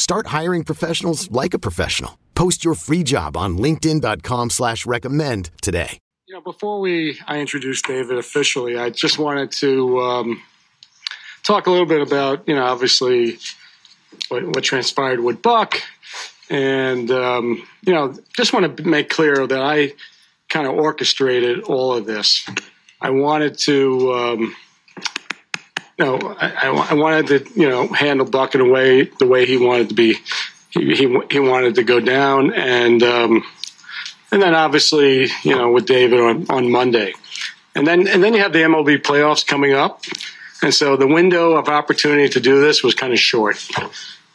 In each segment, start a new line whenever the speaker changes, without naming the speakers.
Start hiring professionals like a professional. Post your free job on LinkedIn.com slash recommend today.
You know, before we I introduce David officially, I just wanted to um, talk a little bit about, you know, obviously what, what transpired with Buck. And, um, you know, just want to make clear that I kind of orchestrated all of this. I wanted to, um, know, I, I, wanted to, you know, handle Buck in a way the way he wanted to be. He he, he wanted to go down, and um, and then obviously, you know, with David on, on Monday, and then and then you have the MLB playoffs coming up, and so the window of opportunity to do this was kind of short,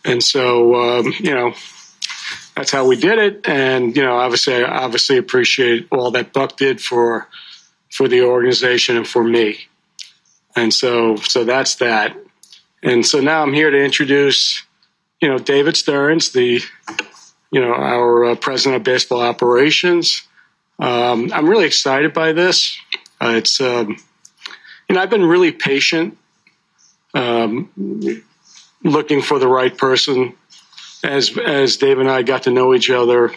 and so um, you know that's how we did it. And you know, obviously, I obviously appreciate all that Buck did for for the organization and for me. And so, so that's that. And so now I'm here to introduce, you know, David Stearns, the, you know, our uh, president of baseball operations. Um, I'm really excited by this. Uh, it's, um, you know, I've been really patient, um, looking for the right person as as Dave and I got to know each other,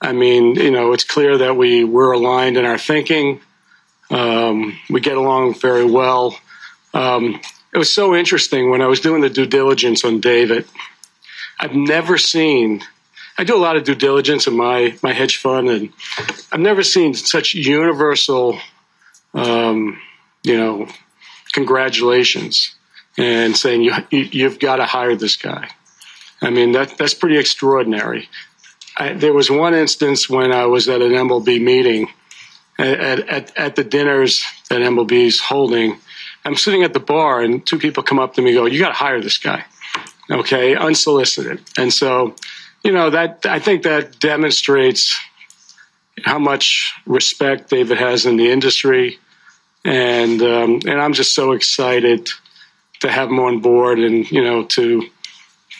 I mean, you know, it's clear that we were aligned in our thinking. Um, we get along very well. Um, it was so interesting when I was doing the due diligence on David. I've never seen. I do a lot of due diligence in my my hedge fund, and I've never seen such universal, um, you know, congratulations and saying you, you you've got to hire this guy. I mean, that, that's pretty extraordinary. I, there was one instance when I was at an MLB meeting at, at, at the dinners that MLB's holding. I'm sitting at the bar, and two people come up to me and go, You got to hire this guy. Okay, unsolicited. And so, you know, that I think that demonstrates how much respect David has in the industry. And, um, and I'm just so excited to have him on board and, you know, to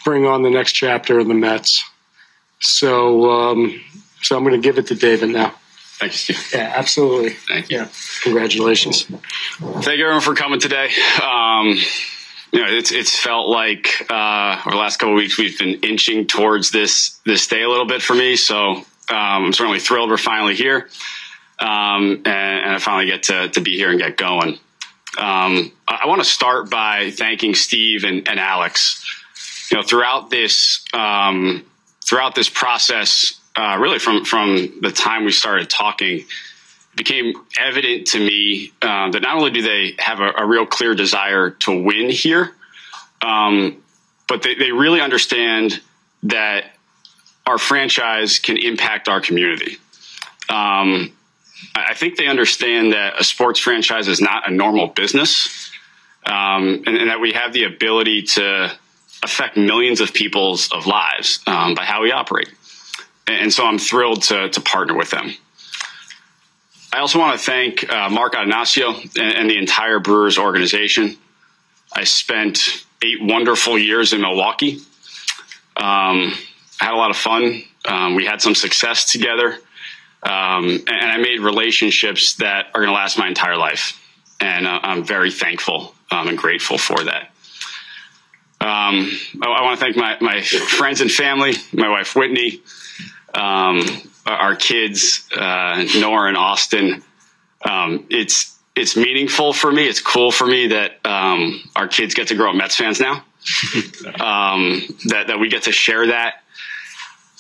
bring on the next chapter of the Mets. So, um, so I'm going to give it to David now.
Thank you, Steve.
Yeah, absolutely.
Thank you.
Yeah, congratulations.
Thank you, everyone, for coming today. Um, you know, it's it's felt like uh, over the last couple weeks we've been inching towards this this day a little bit for me. So um, I'm certainly thrilled we're finally here, um, and, and, I finally get to to be here and get going. Um, I, I want to start by thanking Steve and, and Alex you know, throughout this um, throughout this process, uh, really from from the time we started talking, it became evident to me uh, that not only do they have a, a real clear desire to win here, um, but they, they really understand that our franchise can impact our community. Um, I think they understand that a sports franchise is not a normal business, um, and, and, that we have the ability to affect millions of people's of lives um, by how we operate. And so I'm thrilled to, to partner with them. I also want to thank uh, Mark Attanasio and, and, the entire Brewers organization. I spent eight wonderful years in Milwaukee. Um, I had a lot of fun Um, we had some success together. Um, and, and, I made relationships that are going to last my entire life. And uh, I'm very thankful um, and grateful for that. Um, I, I want to thank my, my friends and family, my wife Whitney, um, our kids, uh, Noah and Austin. Um, it's it's meaningful for me. It's cool for me that um, our kids get to grow up Mets fans now. um, that that we get to share that.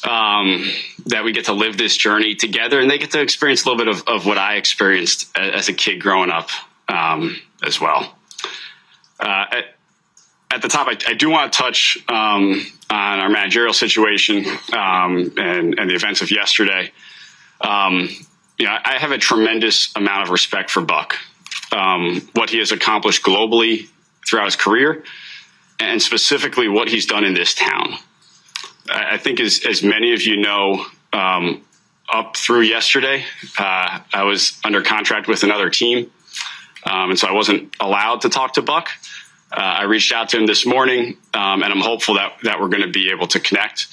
Um, that we get to live this journey together, and they get to experience a little bit of, of what I experienced as a kid growing up um, as well. Uh, at, the top, I, I do want to touch um, on our managerial situation um, and, and, the events of yesterday. Um, you know, I have a tremendous amount of respect for Buck, um, what he has accomplished globally throughout his career, and specifically what he's done in this town. I, I think, as, as many of you know, um, up through yesterday, uh, I was under contract with another team, um, and so I wasn't allowed to talk to Buck. Uh, I reached out to him this morning, um, and I'm hopeful that that we're going to be able to connect.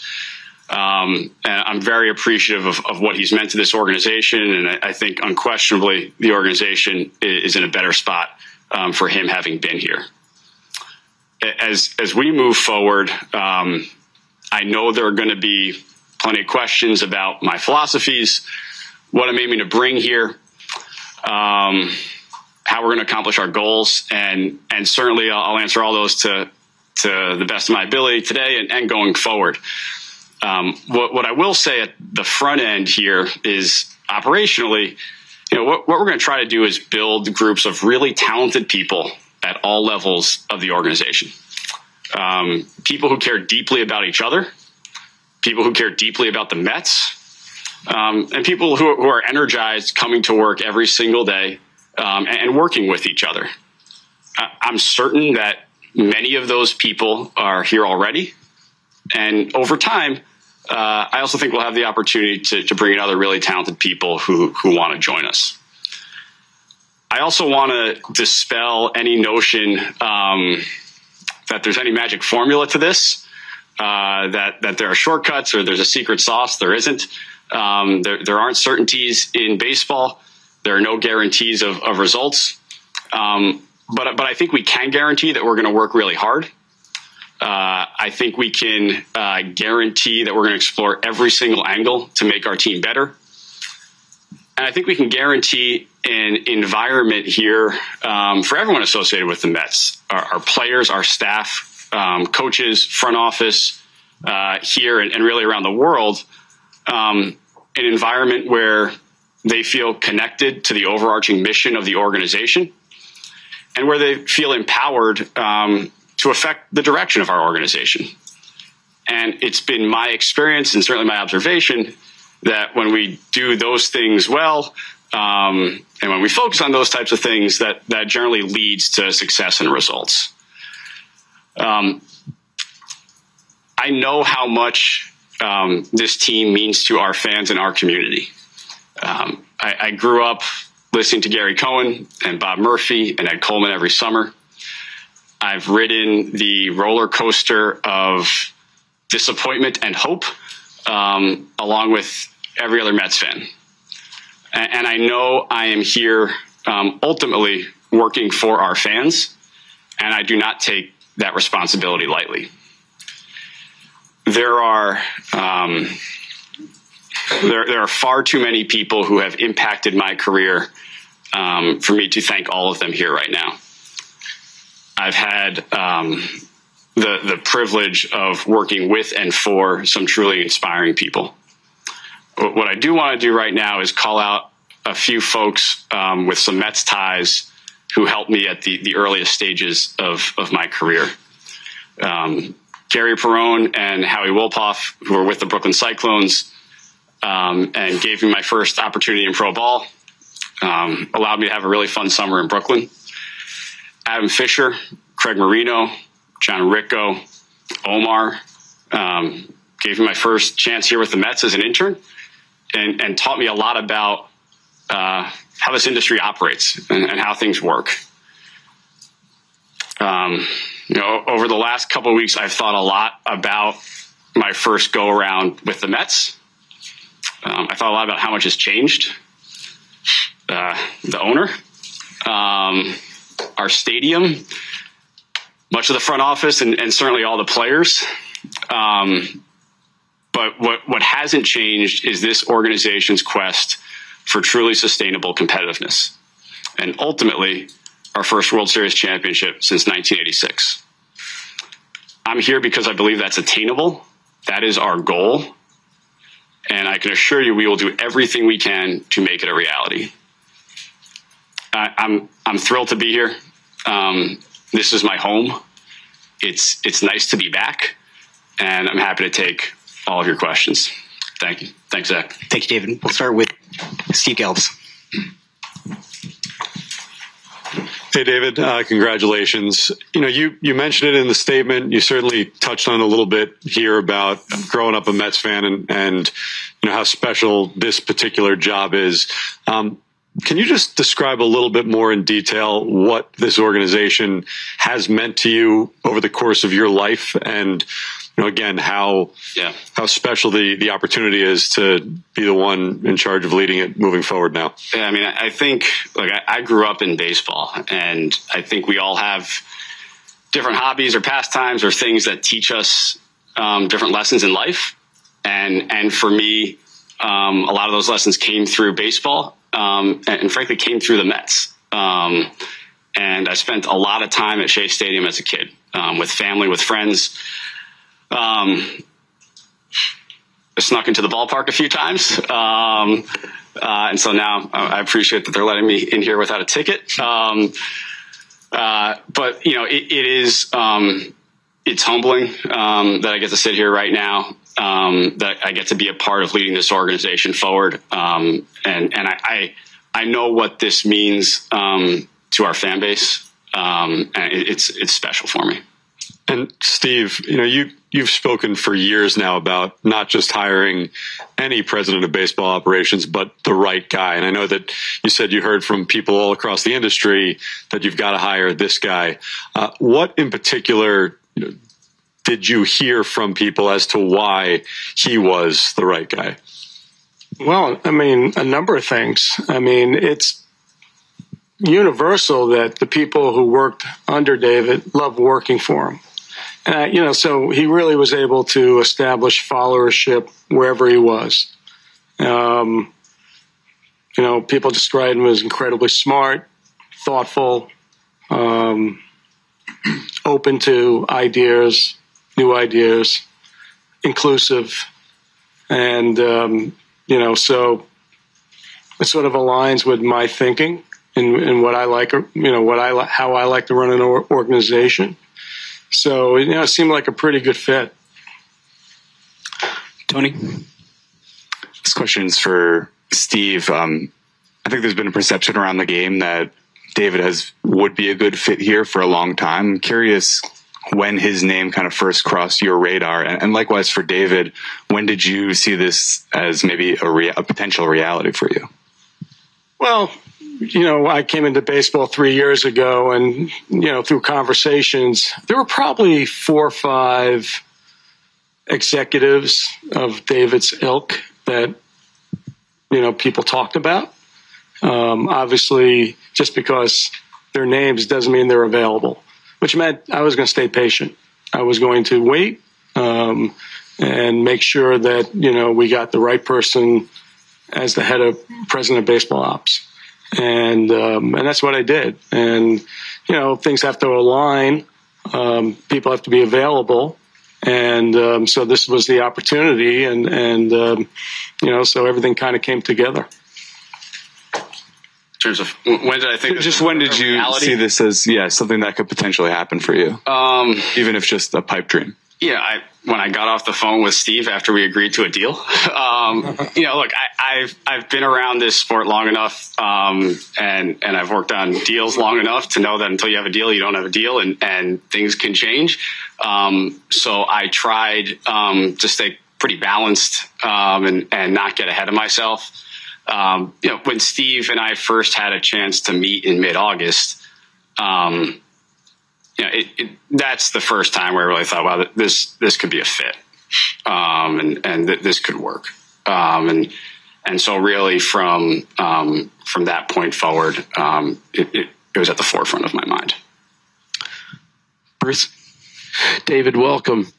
Um, and I'm very appreciative of, of, what he's meant to this organization. And I, I, think unquestionably the organization is in a better spot um, for him having been here. As, as we move forward, um, I know there are going to be plenty of questions about my philosophies, what I'm aiming to bring here, um, how we're going to accomplish our goals. And, and certainly I'll, I'll answer all those to, to the best of my ability today and, and going forward. Um, what, what, I will say at the front end here is operationally, you know, what, what we're going to try to do is build groups of really talented people at all levels of the organization. Um, people who care deeply about each other, people who care deeply about the Mets, um, and people who, who, are energized coming to work every single day um, and, working with each other. I'm certain that many of those people are here already. And over time, uh, I also think we'll have the opportunity to, to bring in other really talented people who, who want to join us. I also want to dispel any notion um, that there's any magic formula to this, uh, that, that there are shortcuts or there's a secret sauce. There isn't. Um, there, there aren't certainties in baseball. There are no guarantees of, of results. Um, but, but I think we can guarantee that we're going to work really hard uh, I think we can uh, guarantee that we're going to explore every single angle to make our team better. And I think we can guarantee an environment here um, for everyone associated with the Mets our, our players, our staff, um, coaches, front office uh, here, and, and, really around the world um, an environment where they feel connected to the overarching mission of the organization and where they feel empowered um, to affect the direction of our organization. And it's been my experience and certainly my observation that when we do those things well, um, and when we focus on those types of things, that that generally leads to success and results. Um, I know how much um, this team means to our fans and our community. Um, I, I, grew up listening to Gary Cohen and Bob Murphy and Ed Coleman every summer. I've ridden the roller coaster of disappointment and hope, um, along with every other Mets fan. And, and I know I am here um, ultimately working for our fans, and I do not take that responsibility lightly. There are um, there, there, are far too many people who have impacted my career um, for me to thank all of them here right now. I've had um, the the privilege of working with and for some truly inspiring people. What I do want to do right now is call out a few folks um, with some Mets ties who helped me at the, the earliest stages of, of my career. Um, Gary Perone and Howie Wolpoff, who were with the Brooklyn Cyclones, um, and gave me my first opportunity in pro ball. Um, allowed me to have a really fun summer in Brooklyn. Adam Fisher, Craig Marino, John Ricco, Omar. Um, gave me my first chance here with the Mets as an intern and, and taught me a lot about uh, how this industry operates and, and how things work. Um, you know, over the last couple of weeks, I've thought a lot about my first go around with the Mets Um, I thought a lot about how much has changed. Uh, the owner, um, our stadium, much of the front office, and, and certainly all the players. Um, but what, what hasn't changed is this organization's quest for truly sustainable competitiveness. And ultimately, our first World Series championship since 1986. I'm here because I believe that's attainable. That is our goal. And I can assure you we will do everything we can to make it a reality. I, am I'm, I'm thrilled to be here. Um, this is my home. It's it's nice to be back, and I'm happy to take all of your questions. Thank you. Thanks, Zach.
Thank you, David. We'll start with Steve Gelbs.
Hey, David. Uh, congratulations. You know, you you mentioned it in the statement. You certainly touched on a little bit here about growing up a Mets fan and and you know how special this particular job is. Um, can you just describe a little bit more in detail what this organization has meant to you over the course of your life and you know again how yeah. how special the the opportunity is to be the one in charge of leading it moving forward now
yeah i mean i think like I, I grew up in baseball and i think we all have different hobbies or pastimes or things that teach us um, different lessons in life and and for me um, a lot of those lessons came through baseball um, and, and, frankly came through the Mets. Um, and I spent a lot of time at Shea Stadium as a kid um, with family, with friends. Um, snuck into the ballpark a few times. Um, uh, and so now I appreciate that they're letting me in here without a ticket. Um, uh, but, you know, it, it is, it's humbling that I get to sit here right now um, that I get to be a part of leading this organization forward. Um, and and I, I, I know what this means um, to our fan base, um, and it, it's it's special for me.
And Steve, you know you you've spoken for years now about not just hiring any president of baseball operations, but the right guy. And I know that you said you heard from people all across the industry that you've got to hire this guy. Uh, what in particular did you hear from people as to why he was the right guy?
Well, I mean, a number of things. I mean, it's universal that the people who worked under David loved working for him. And, you know, so he really was able to establish followership wherever he was. Um, you know, people described him as incredibly smart, thoughtful, um, open to ideas, new ideas, inclusive, and um, you know, so it sort of aligns with my thinking and, and what I like, you know, what I how I like to run an organization. So you know, it seemed like a pretty good fit.
Tony,
this question is for Steve. Um, I think there's been a perception around the game that David has would be a good fit here for a long time. I'm curious when his name kind of first crossed your radar? And, and likewise for David, when did you see this as maybe a, rea- a potential reality for you?
Well, you know, I came into baseball three years ago, and you know, through conversations, there were probably four or five executives of David's ilk that you know people talked about. Um, obviously, just because their names doesn't mean they're available which meant I was going to stay patient. I was going to wait um, and make sure that you know we got the right person as the head of president of baseball ops, and um, and that's what I did. And you know things have to align. Um, people have to be available, and um, so this was the opportunity, and and um, you know so everything kind of came together In
terms of when did I think?
Just when did you reality? see this as yeah something that could potentially happen for you? Um, even if just a pipe dream.
Yeah, I, when I got off the phone with Steve after we agreed to a deal, um, you know, look, I, have I've been around this sport long enough, um, and and I've worked on deals long enough to know that until you have a deal, you don't have a deal, and and things can change. Um, so I tried um, to stay pretty balanced um, and and not get ahead of myself um, you know, when Steve and I first had a chance to meet in mid August, um, you know, it, it, that's the first time where I really thought, wow, this this could be a fit, um, and and th- this could work. Um, and and so really from um, from that point forward, um, it, it, it was at the forefront of my mind.
Bruce. David, welcome.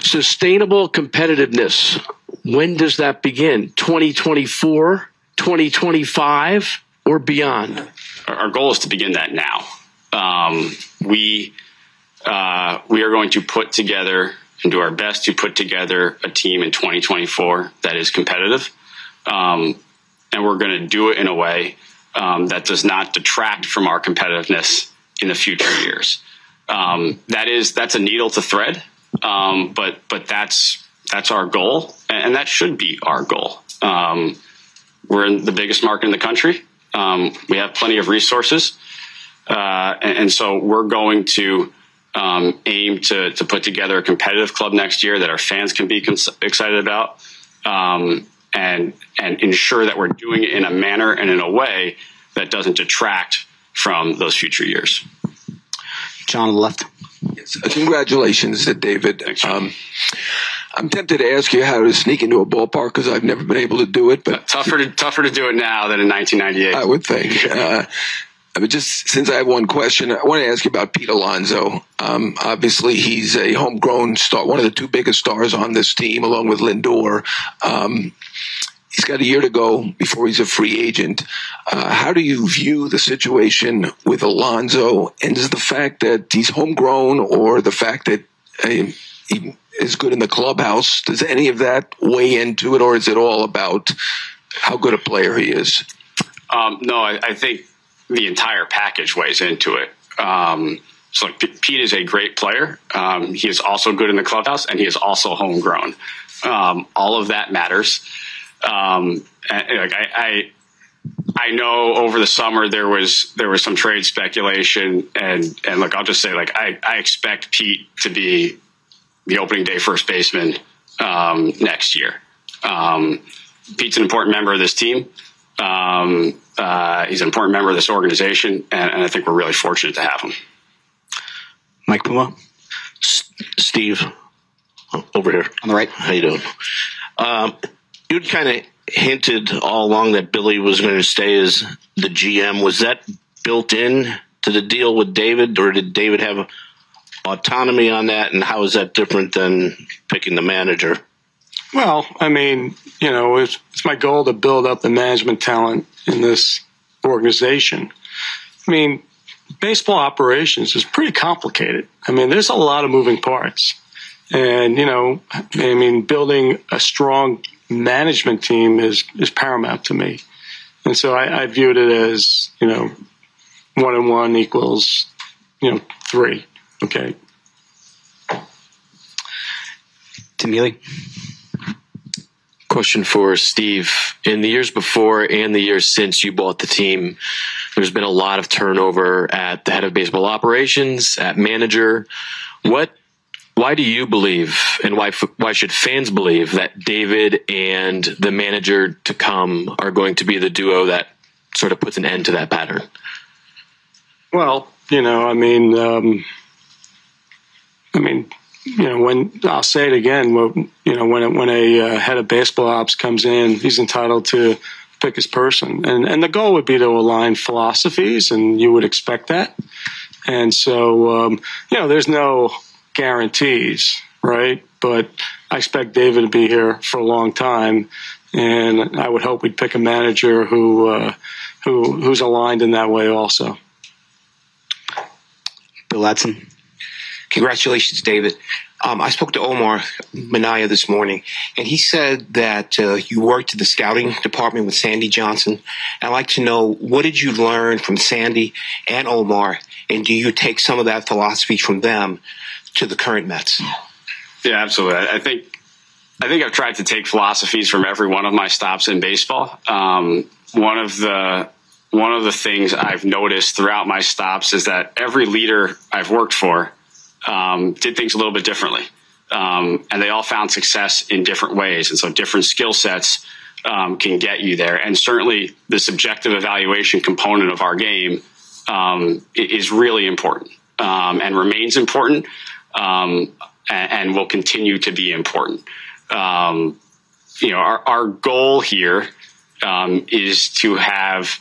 Sustainable competitiveness. When does that begin? 2024, 2025, or beyond?
Our goal is to begin that now. Um, we uh, we are going to put together and do our best to put together a team in 2024 that is competitive, um, and we're going to do it in a way um, that does not detract from our competitiveness in the future years. Um, that is that's a needle to thread, um, but but that's that's our goal, and that should be our goal. Um, we're in the biggest market in the country. Um, we have plenty of resources, uh, and, and, so we're going to um, aim to to put together a competitive club next year that our fans can be cons- excited about, um, and and ensure that we're doing it in a manner and in a way that doesn't detract from those future years.
John left.
Yes, uh, congratulations, David.
Thanks,
um, I'm tempted to ask you how to sneak into a ballpark because I've never been able to do it. But
tougher to tougher to do it now than in 1998. I
would think. Uh, but just since I have one question, I want to ask you about Pete Alonso. Um, obviously, he's a homegrown star, one of the two biggest stars on this team, along with Lindor. Um, he's got a year to go before he's a free agent. Uh, how do you view the situation with Alonso? And is the fact that he's homegrown or the fact that uh, he is good in the clubhouse, does any of that weigh into it, or is it all about how good a player he is?
Um, no, I, I, think the entire package weighs into it. Um, so Pete is a great player. Um, he is also good in the clubhouse, and he is also homegrown. Um, all of that matters. Um, and, like I, I, I know over the summer there was there was some trade speculation, and and look, I'll just say like I, I expect Pete to be the opening day first baseman um, next year. Um, Pete's an important member of this team. Um, uh, he's an important member of this organization, and, and, I think we're really fortunate to have him.
Mike Puma,
S- Steve, over here
on the right.
How you doing? Um, you'd kind of hinted all along that Billy was going to stay as the GM. Was that built in to the deal with David, or did David have autonomy on that? And how is that different than picking the manager?
Well, I mean, you know, it's, it's my goal to build up the management talent in this organization. I mean, baseball operations is pretty complicated. I mean, there's a lot of moving parts. And, you know, I mean, building a strong management team is is paramount to me, and so I, I viewed it as you know one and one equals you know three. Okay.
Healy.
Question for Steve. In the years before and the years since you bought the team, there's been a lot of turnover at the head of baseball operations, at manager. What why do you believe, and why why should fans believe that David and the manager to come are going to be the duo that sort of puts an end to that pattern?
Well, you know, I mean, um, I mean, you know, when I'll say it again, you know, when when a uh, head of baseball ops comes in, he's entitled to pick his person, and and the goal would be to align philosophies, and you would expect that. And so, um, you know, there's no guarantees, right? But I expect David to be here for a long time, and I would hope we'd pick a manager who uh, who who's aligned in that way also.
Bill Ladson.
Congratulations, David. Um, I spoke to Omar Minaya this morning, and he said that uh, you worked at the scouting department with Sandy Johnson. I'd like to know what did you learn from Sandy and Omar, and do you take some of that philosophy from them to the current Mets.
Yeah, absolutely. I think I think I've tried to take philosophies from every one of my stops in baseball. Um, one of the one of the things I've noticed throughout my stops is that every leader I've worked for um, did things a little bit differently, um, and they all found success in different ways. And so, different skill sets um, can get you there. And certainly, the subjective evaluation component of our game um, is really important um, and remains important um, and, and, will continue to be important. You know, our, our goal here is to have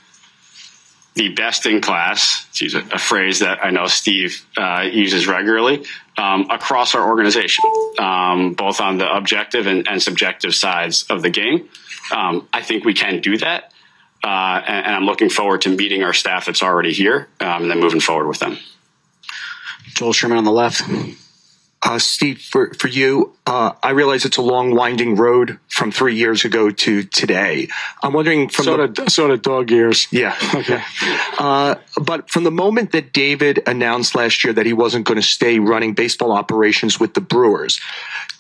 the best in class, to use a, a phrase that I know Steve uh, uses regularly, um, across our organization, um, both on the objective and, and, subjective sides of the game. Um, I think we can do that. Uh, and, and, I'm looking forward to meeting our staff that's already here um, and then moving forward with them.
Joel Sherman on the left.
Uh, Steve, for, for you, uh, I realize it's a long, winding road from three years ago to today. I'm wondering from
sort
the
of, sort of dog years.
Yeah. Okay. Uh, but from the moment that David announced last year that he wasn't going to stay running baseball operations with the Brewers,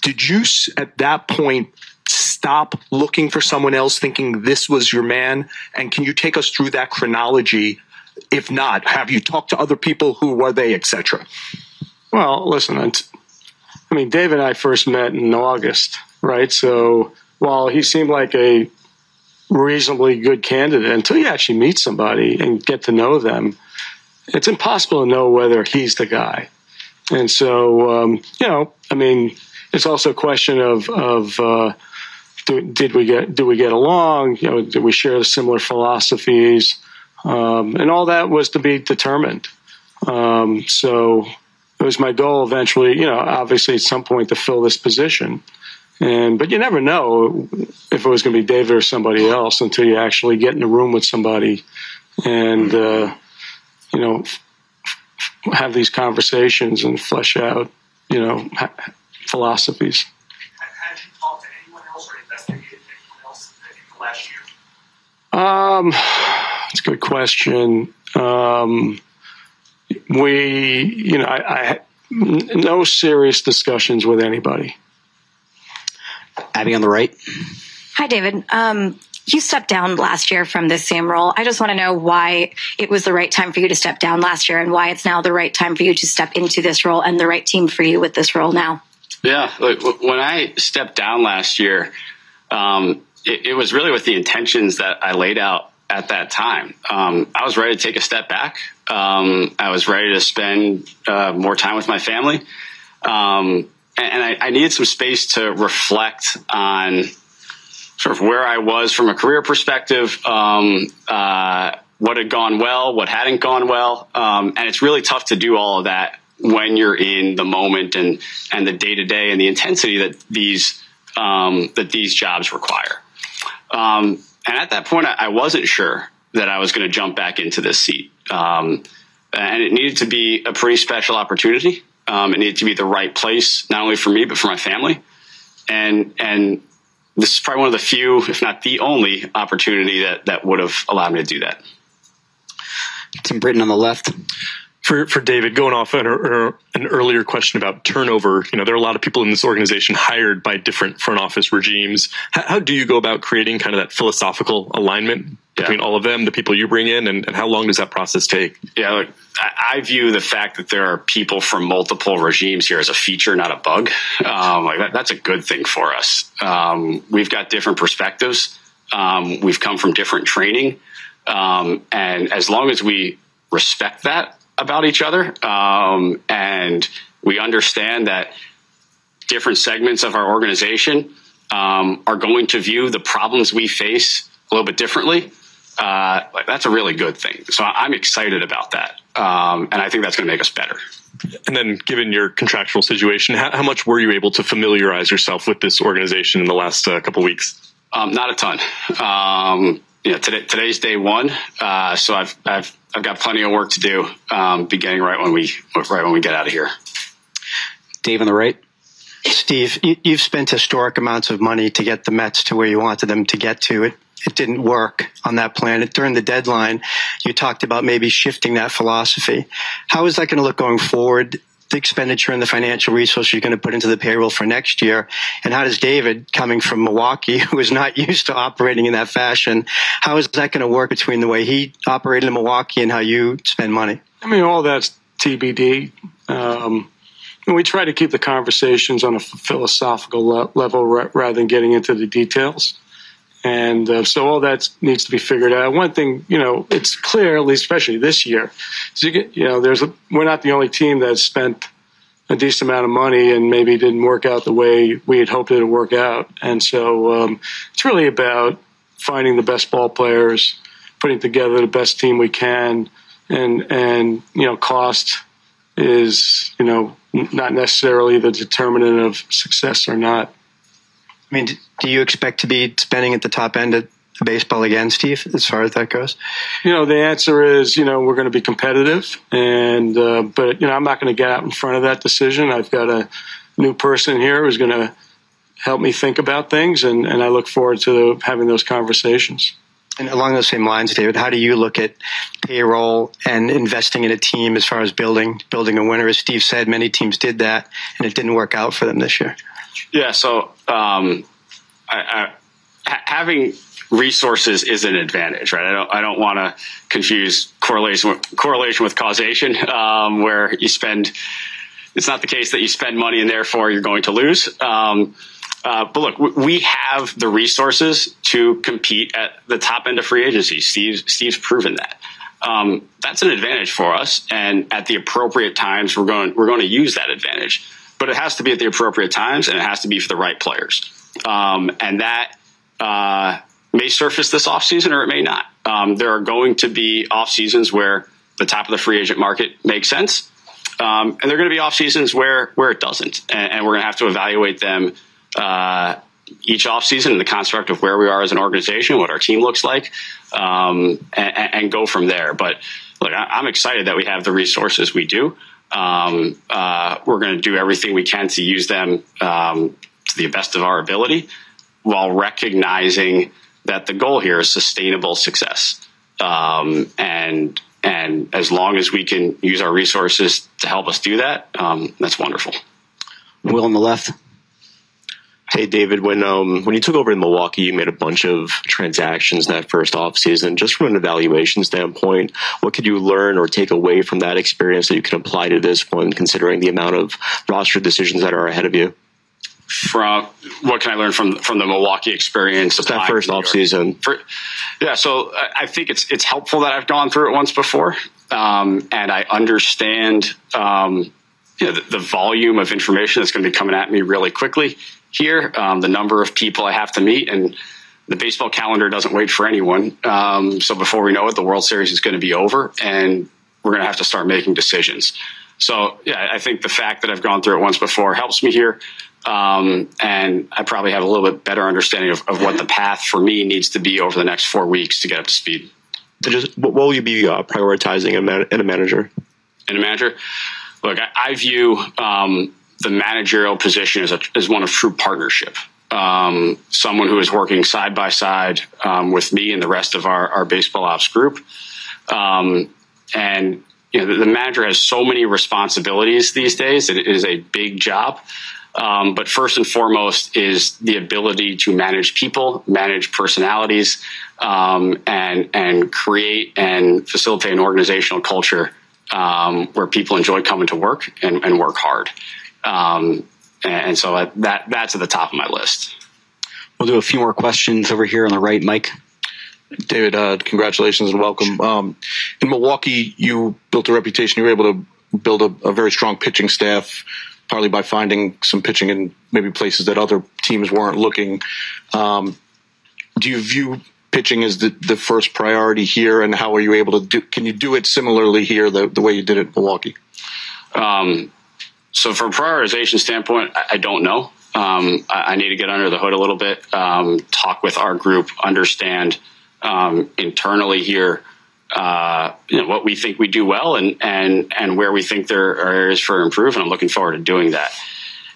did you at that point stop looking for someone else, thinking this was your man? And can you take us through that chronology? If not, have you talked to other people? Who were they, etc.?
Well, listen, I mean, David and I first met in August, right? So while he seemed like a reasonably good candidate, until you actually meet somebody and get to know them, it's impossible to know whether he's the guy. And so, um, you know, I mean, it's also a question of of uh, do, did we get do we get along? You know, did we share similar philosophies? Um, and all that was to be determined. Um, so it was my goal eventually, you know, obviously at some point to fill this position. And but you never know if it was going to be David or somebody else until you actually get in a room with somebody and uh, you know have these conversations and flesh out, you know, philosophies.
Had you talked to anyone else or investigated anyone else in the last year?
Um, it's a good question. Um, we, you know, I, I no serious discussions with anybody.
Abby on the right.
Hi, David. Um, you stepped down last year from this same role. I just want to know why it was the right time for you to step down last year and why it's now the right time for you to step into this role and the right team for you with this role now.
Yeah, when I stepped down last year, um, it, it, was really with the intentions that I laid out at that time. Um, I was ready to take a step back. Um, I was ready to spend uh, more time with my family. Um, and, and I, I, needed some space to reflect on sort of where I was from a career perspective, um, uh, what had gone well, what hadn't gone well. Um, and it's really tough to do all of that when you're in the moment and, and the day to day and the intensity that these, um, that these jobs require. Um, and at that point, I wasn't sure that I was going to jump back into this seat. Um, and it needed to be a pretty special opportunity. Um, it needed to be the right place, not only for me, but for my family. And, and this is probably one of the few, if not the only opportunity that, that would have allowed me to do that.
Tim Britton on the left
for for David, going off an, an, earlier question about turnover, you know, there are a lot of people in this organization hired by different front office regimes. How, how do you go about creating kind of that philosophical alignment between yeah. all of them, the people you bring in, and, and how long does that process take?
Yeah, look, I, I, view the fact that there are people from multiple regimes here as a feature, not a bug. Um, like that, that's a good thing for us. Um, we've got different perspectives. Um, we've come from different training, um, and as long as we respect that about each other. Um, and we understand that different segments of our organization um, are going to view the problems we face a little bit differently. Uh, that's a really good thing. So I'm excited about that. Um, and I think that's going to make us better.
And then, given your contractual situation, how, how, much were you able to familiarize yourself with this organization in the last uh, couple weeks?
Um, not a ton. Um, you know, today, today's day one, uh, so I've, I've I've got plenty of work to do, um, beginning right when we right when we get out of here.
Dave on the right.
Steve, you, have spent historic amounts of money to get the Mets to where you wanted them to get to. It it didn't work on that plan. During the deadline, you talked about maybe shifting that philosophy. How is that going to look going forward? The expenditure and the financial resources you're going to put into the payroll for next year? And how does David, coming from Milwaukee, who is not used to operating in that fashion, how is that going to work between the way he operated in Milwaukee and how you spend money?
I mean, all that's TBD. Um, and we try to keep the conversations on a philosophical le- level rather than getting into the details. And uh, so all that needs to be figured out. One thing, you know, it's clear, at least especially this year, you, get, you know, there's a, we're not the only team that spent a decent amount of money and maybe didn't work out the way we had hoped it would work out. And so um, it's really about finding the best ball players, putting together the best team we can, and and you know cost is you know not necessarily the determinant of success or not.
I mean, do you expect to be spending at the top end of baseball again, Steve, as far as that goes?
You know, the answer is, you know, we're going to be competitive, and uh, but you know, I'm not going to get out in front of that decision. I've got a new person here who's going to help me think about things, and, and I look forward to having those conversations.
And along those same lines, David, how do you look at payroll and investing in a team as far as building building a winner? As Steve said, many teams did that, and it didn't work out for them this year.
Yeah, so um, I, I, having resources is an advantage, right? I don't I don't want to confuse correlation with, correlation with causation, um, where you spend. It's not the case that you spend money and therefore you're going to lose. Um, uh, but look, we have the resources to compete at the top end of free agency. Steve, Steve's proven that. Um, that's an advantage for us, and at the appropriate times, we're going we're going to use that advantage. But it has to be at the appropriate times, and it has to be for the right players. Um, and that uh, may surface this offseason or it may not. Um, there are going to be off seasons where the top of the free agent market makes sense. Um, and there are going to be off seasons where where it doesn't, and, and we're going to have to evaluate them uh, each off season in the construct of where we are as an organization, what our team looks like, um, and, and, go from there. But look, I, am excited that we have the resources we do. Um, uh, we're going to do everything we can to use them um, to the best of our ability, while recognizing that the goal here is sustainable success. Um, and and as long as we can use our resources to help us do that, um, that's wonderful.
Will on the left.
Hey David, when um, when you took over in Milwaukee, you made a bunch of transactions in that first offseason. Just from an evaluation standpoint, what could you learn or take away from that experience that you can apply to this one, considering the amount of roster decisions that are ahead of you?
from what can I learn from from the Milwaukee experience?
That first off season.
yeah, so I think it's it's helpful that I've gone through it once before, um, and I understand um, you know, the, the, volume of information that's going to be coming at me really quickly here. Um, the number of people I have to meet, and the baseball calendar doesn't wait for anyone. Um, so before we know it, the World Series is going to be over, and we're going to have to start making decisions. So yeah, I think the fact that I've gone through it once before helps me here. Um, and I probably have a little bit better understanding of, of, what the path for me needs to be over the next four weeks to get up to speed.
Just, what will you be uh, prioritizing in, a manager?
In a manager, look, I, I view um, the managerial position is, a, as one of true partnership. Um, someone who is working side by side um, with me and the rest of our, our baseball ops group. Um, and you know, the, the, manager has so many responsibilities these days. It is a big job. Um, but first and foremost is the ability to manage people, manage personalities, um, and and create and facilitate an organizational culture um, where people enjoy coming to work and, and work hard. Um, and so that that's at the top of my list.
We'll do a few more questions over here on the right, Mike.
David, uh, congratulations and welcome. Um, in Milwaukee, you built a reputation. You were able to build a, a very strong pitching staff partly by finding some pitching in maybe places that other teams weren't looking. Um, do you view pitching as the, the first priority here, and how are you able to do? Can you do it similarly here, the, the way you did it in Milwaukee?
Um, so, from a prioritization standpoint, I, I don't know. Um, I, I, need to get under the hood a little bit, um, talk with our group, understand um, internally here uh, you know, what we think we do well and and and where we think there are areas for improvement. I'm looking forward to doing that.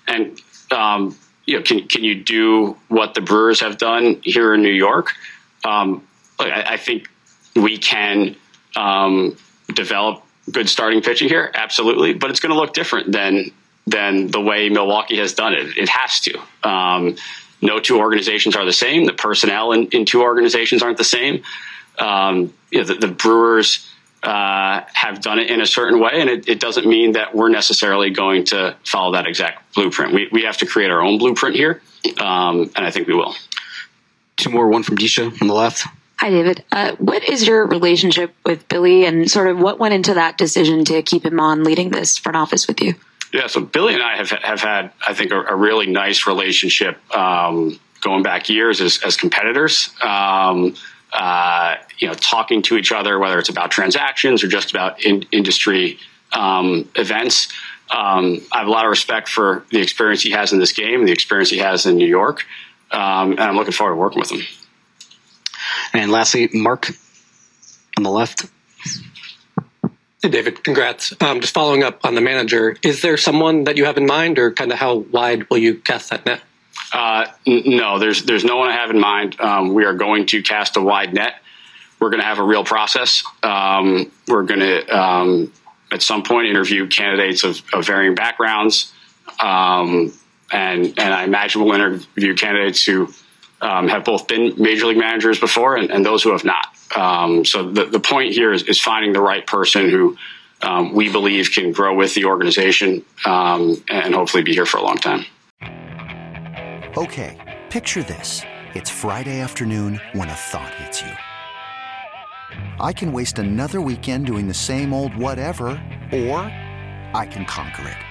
And um, you know, can can you do what the Brewers have done here in New York? Um, I, I, think we can um, develop good starting pitching here, absolutely, but it's going to look different than than the way Milwaukee has done it. It has to. Um, no two organizations are the same. The personnel in, in two organizations aren't the same um, you know, the, the Brewers uh, have done it in a certain way, and it, it, doesn't mean that we're necessarily going to follow that exact blueprint. We, we have to create our own blueprint here, um, and I think we will.
Two more, one from Deesha on the left.
Hi, David. Uh, what is your relationship with Billy, and sort of what went into that decision to keep him on leading this front office with you?
Yeah, so Billy and I have have had, I think, a, a really nice relationship um, going back years as, as competitors. Um, uh, you know, talking to each other, whether it's about transactions or just about in, industry um, events. Um, I have a lot of respect for the experience he has in this game, the experience he has in New York, um, and I'm looking forward to working with him.
And lastly, Mark on the left.
Hey, David, congrats. Um, just following up on the manager, is there someone that you have in mind, or kind of how wide will you cast that net?
Uh, n- no, there's there's no one I have in mind. Um, we are going to cast a wide net. We're going to have a real process. Um, we're going to um, at some point interview candidates of, of varying backgrounds, um, and and I imagine we'll interview candidates who um, have both been major league managers before and, and those who have not. Um, so the, the point here is, is finding the right person who um, we believe can grow with the organization um, and hopefully be here for a long time.
Okay, picture this. It's Friday afternoon when a thought hits you. I can waste another weekend doing the same old whatever, or I can conquer it.